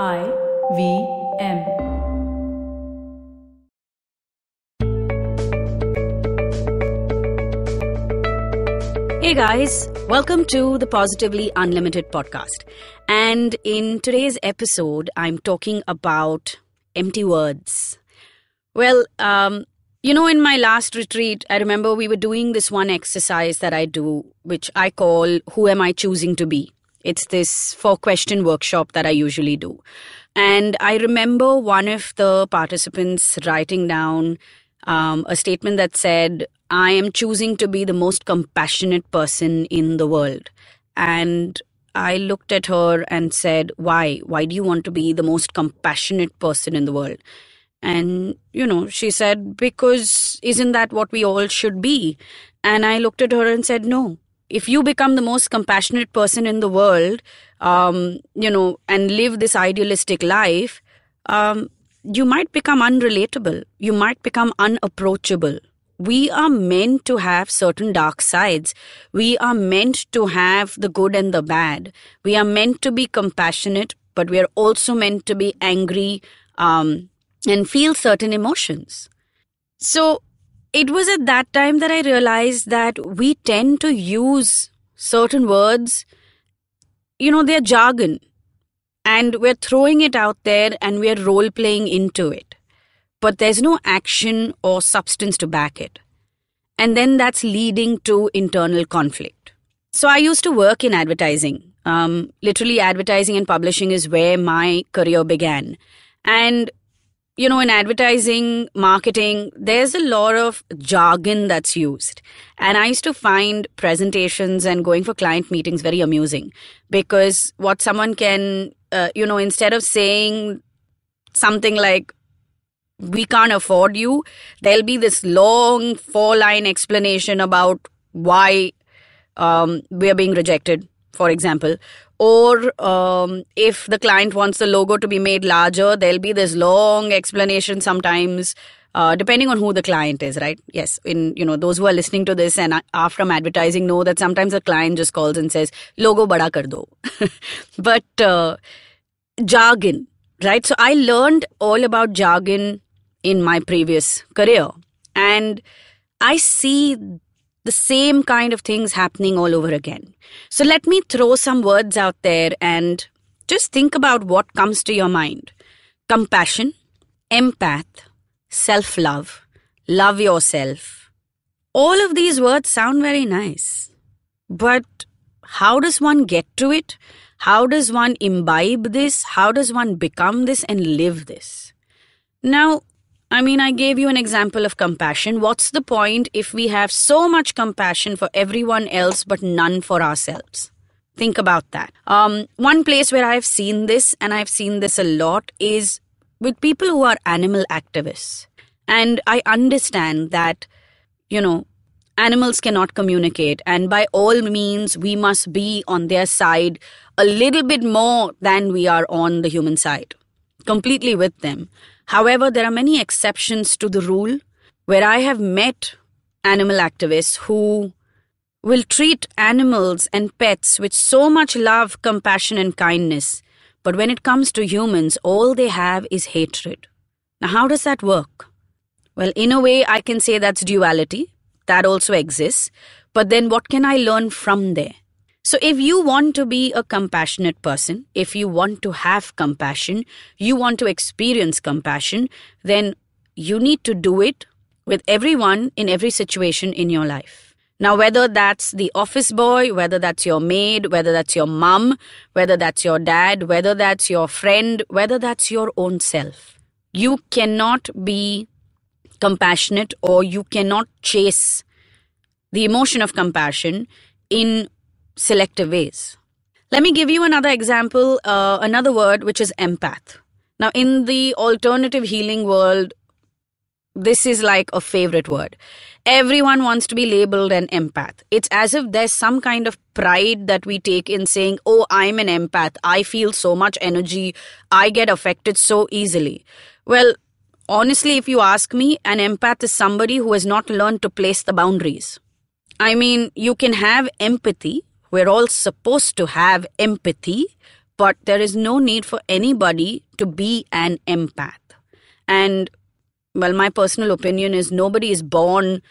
I V M. Hey guys, welcome to the Positively Unlimited podcast. And in today's episode, I'm talking about empty words. Well, um, you know, in my last retreat, I remember we were doing this one exercise that I do, which I call Who Am I Choosing to Be? It's this four question workshop that I usually do. And I remember one of the participants writing down um, a statement that said, I am choosing to be the most compassionate person in the world. And I looked at her and said, Why? Why do you want to be the most compassionate person in the world? And, you know, she said, Because isn't that what we all should be? And I looked at her and said, No. If you become the most compassionate person in the world, um, you know, and live this idealistic life, um, you might become unrelatable. You might become unapproachable. We are meant to have certain dark sides. We are meant to have the good and the bad. We are meant to be compassionate, but we are also meant to be angry um, and feel certain emotions. So it was at that time that I realized that we tend to use certain words, you know, they're jargon and we're throwing it out there and we're role playing into it. But there's no action or substance to back it. And then that's leading to internal conflict. So I used to work in advertising. Um, literally, advertising and publishing is where my career began. And you know, in advertising, marketing, there's a lot of jargon that's used. And I used to find presentations and going for client meetings very amusing because what someone can, uh, you know, instead of saying something like, we can't afford you, there'll be this long four line explanation about why um, we are being rejected, for example. Or um, if the client wants the logo to be made larger there'll be this long explanation sometimes uh, depending on who the client is right? Yes in you know those who are listening to this and are from advertising know that sometimes a client just calls and says logo bada kar do. But uh, jargon right? So i learned all about jargon in my previous career. And i see the same kind of things happening all over again. So let me throw some words out there and just think about what comes to your mind compassion, empath, self love, love yourself. All of these words sound very nice. But how does one get to it? How does one imbibe this? How does one become this and live this? Now, I mean, I gave you an example of compassion. What's the point if we have so much compassion for everyone else but none for ourselves? Think about that. Um, one place where I've seen this, and I've seen this a lot, is with people who are animal activists. And I understand that, you know, animals cannot communicate, and by all means, we must be on their side a little bit more than we are on the human side. Completely with them. However, there are many exceptions to the rule where I have met animal activists who will treat animals and pets with so much love, compassion, and kindness. But when it comes to humans, all they have is hatred. Now, how does that work? Well, in a way, I can say that's duality. That also exists. But then what can I learn from there? So, if you want to be a compassionate person, if you want to have compassion, you want to experience compassion, then you need to do it with everyone in every situation in your life. Now, whether that's the office boy, whether that's your maid, whether that's your mum, whether that's your dad, whether that's your friend, whether that's your own self, you cannot be compassionate or you cannot chase the emotion of compassion in selective ways. Let me give you another example, uh, another word, which is empath. Now, in the alternative healing world, this is like a favorite word. Everyone wants to be labeled an empath. It's as if there's some kind of pride that we take in saying, Oh, I'm an empath. I feel so much energy. I get affected so easily. Well, honestly, if you ask me, an empath is somebody who has not learned to place the boundaries. I mean, you can have empathy, we're all supposed to have empathy, but there is no need for anybody to be an empath. And well, my personal opinion is nobody is born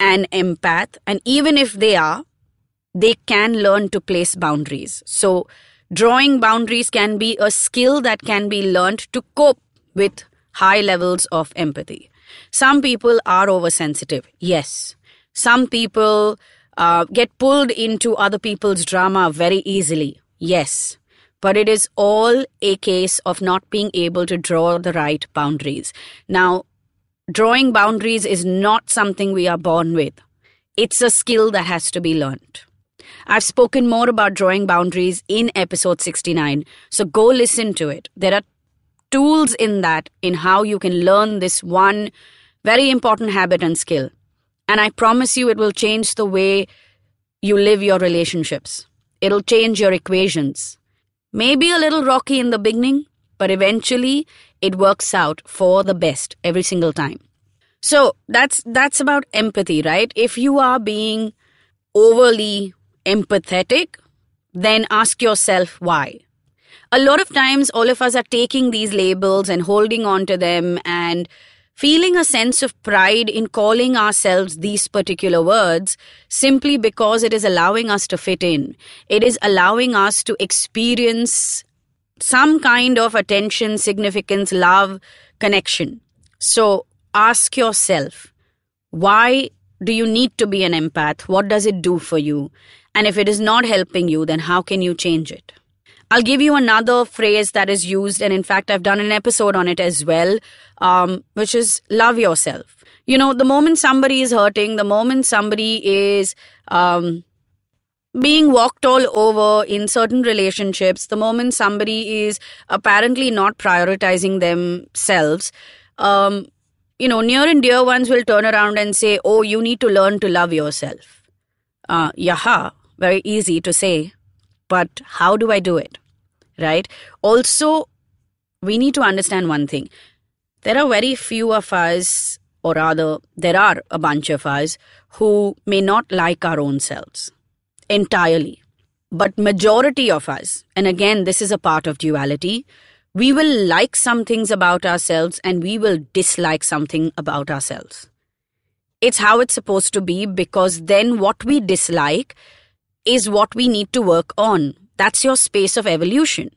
an empath, and even if they are, they can learn to place boundaries. So, drawing boundaries can be a skill that can be learned to cope with high levels of empathy. Some people are oversensitive, yes. Some people uh, get pulled into other people's drama very easily, yes. But it is all a case of not being able to draw the right boundaries. Now, drawing boundaries is not something we are born with. It's a skill that has to be learned. I've spoken more about drawing boundaries in episode 69, so go listen to it. There are tools in that in how you can learn this one very important habit and skill. And I promise you, it will change the way you live your relationships. It'll change your equations. Maybe a little rocky in the beginning, but eventually it works out for the best every single time. So that's that's about empathy, right? If you are being overly empathetic, then ask yourself why. A lot of times all of us are taking these labels and holding on to them and feeling a sense of pride in calling ourselves these particular words simply because it is allowing us to fit in. It is allowing us to experience some kind of attention, significance, love, connection. So ask yourself, why do you need to be an empath? What does it do for you? And if it is not helping you, then how can you change it? I'll give you another phrase that is used, and in fact, I've done an episode on it as well, um, which is love yourself. You know, the moment somebody is hurting, the moment somebody is um, being walked all over in certain relationships, the moment somebody is apparently not prioritizing themselves, um, you know, near and dear ones will turn around and say, Oh, you need to learn to love yourself. Uh, yaha, very easy to say, but how do I do it? Right? Also, we need to understand one thing. There are very few of us, or rather, there are a bunch of us who may not like our own selves entirely. But majority of us, and again, this is a part of duality, we will like some things about ourselves and we will dislike something about ourselves. It's how it's supposed to be because then what we dislike is what we need to work on. That's your space of evolution.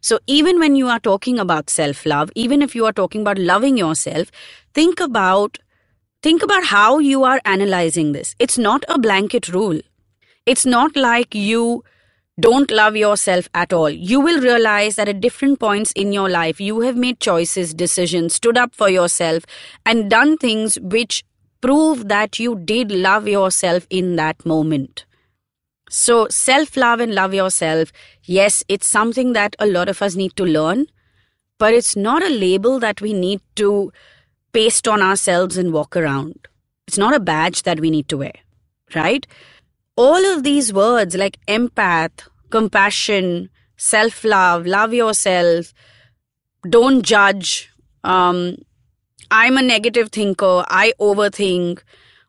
So, even when you are talking about self love, even if you are talking about loving yourself, think about think about how you are analyzing this. It's not a blanket rule. It's not like you don't love yourself at all. You will realize that at different points in your life, you have made choices, decisions, stood up for yourself, and done things which prove that you did love yourself in that moment. So, self love and love yourself, yes, it's something that a lot of us need to learn, but it's not a label that we need to paste on ourselves and walk around. It's not a badge that we need to wear, right? All of these words like empath, compassion, self love, love yourself, don't judge, um, I'm a negative thinker, I overthink,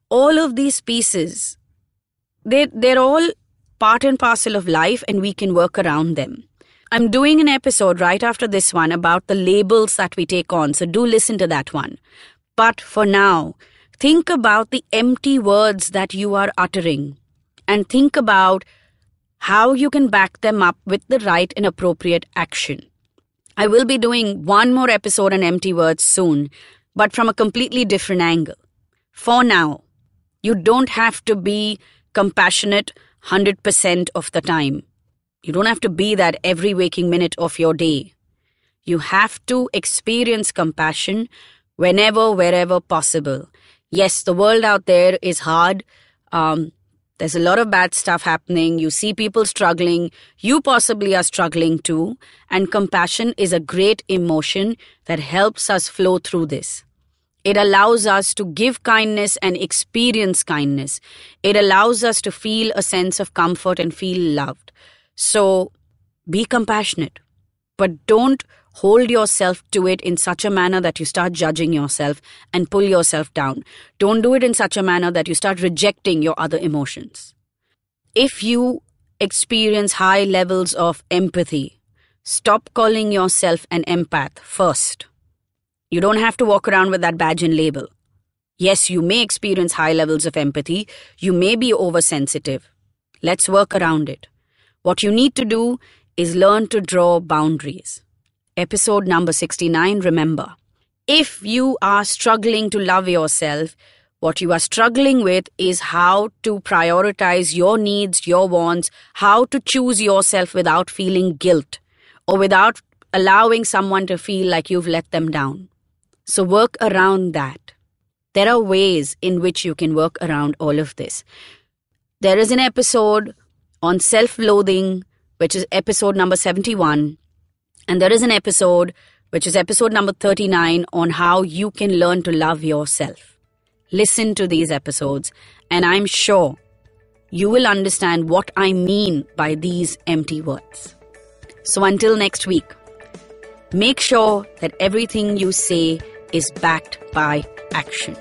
all of these pieces, they, they're all part and parcel of life and we can work around them. I'm doing an episode right after this one about the labels that we take on, so do listen to that one. But for now, think about the empty words that you are uttering and think about how you can back them up with the right and appropriate action. I will be doing one more episode on empty words soon, but from a completely different angle. For now, you don't have to be compassionate 100% of the time. You don't have to be that every waking minute of your day. You have to experience compassion whenever, wherever possible. Yes, the world out there is hard. Um, there's a lot of bad stuff happening. You see people struggling. You possibly are struggling too. And compassion is a great emotion that helps us flow through this. It allows us to give kindness and experience kindness. It allows us to feel a sense of comfort and feel loved. So be compassionate, but don't hold yourself to it in such a manner that you start judging yourself and pull yourself down. Don't do it in such a manner that you start rejecting your other emotions. If you experience high levels of empathy, Stop calling yourself an empath first. You don't have to walk around with that badge and label. Yes, you may experience high levels of empathy. You may be oversensitive. Let's work around it. What you need to do is learn to draw boundaries. Episode number 69, remember. If you are struggling to love yourself, what you are struggling with is how to prioritize your needs, your wants, how to choose yourself without feeling guilt or without allowing someone to feel like you've let them down. So work around that. There are ways in which you can work around all of this. There is an episode on self loathing, which is episode number 71. And there is an episode, which is episode number 39, on how you can learn to love yourself. Listen to these episodes, and I'm sure you will understand what I mean by these empty words. So until next week, make sure that everything you say is backed by action.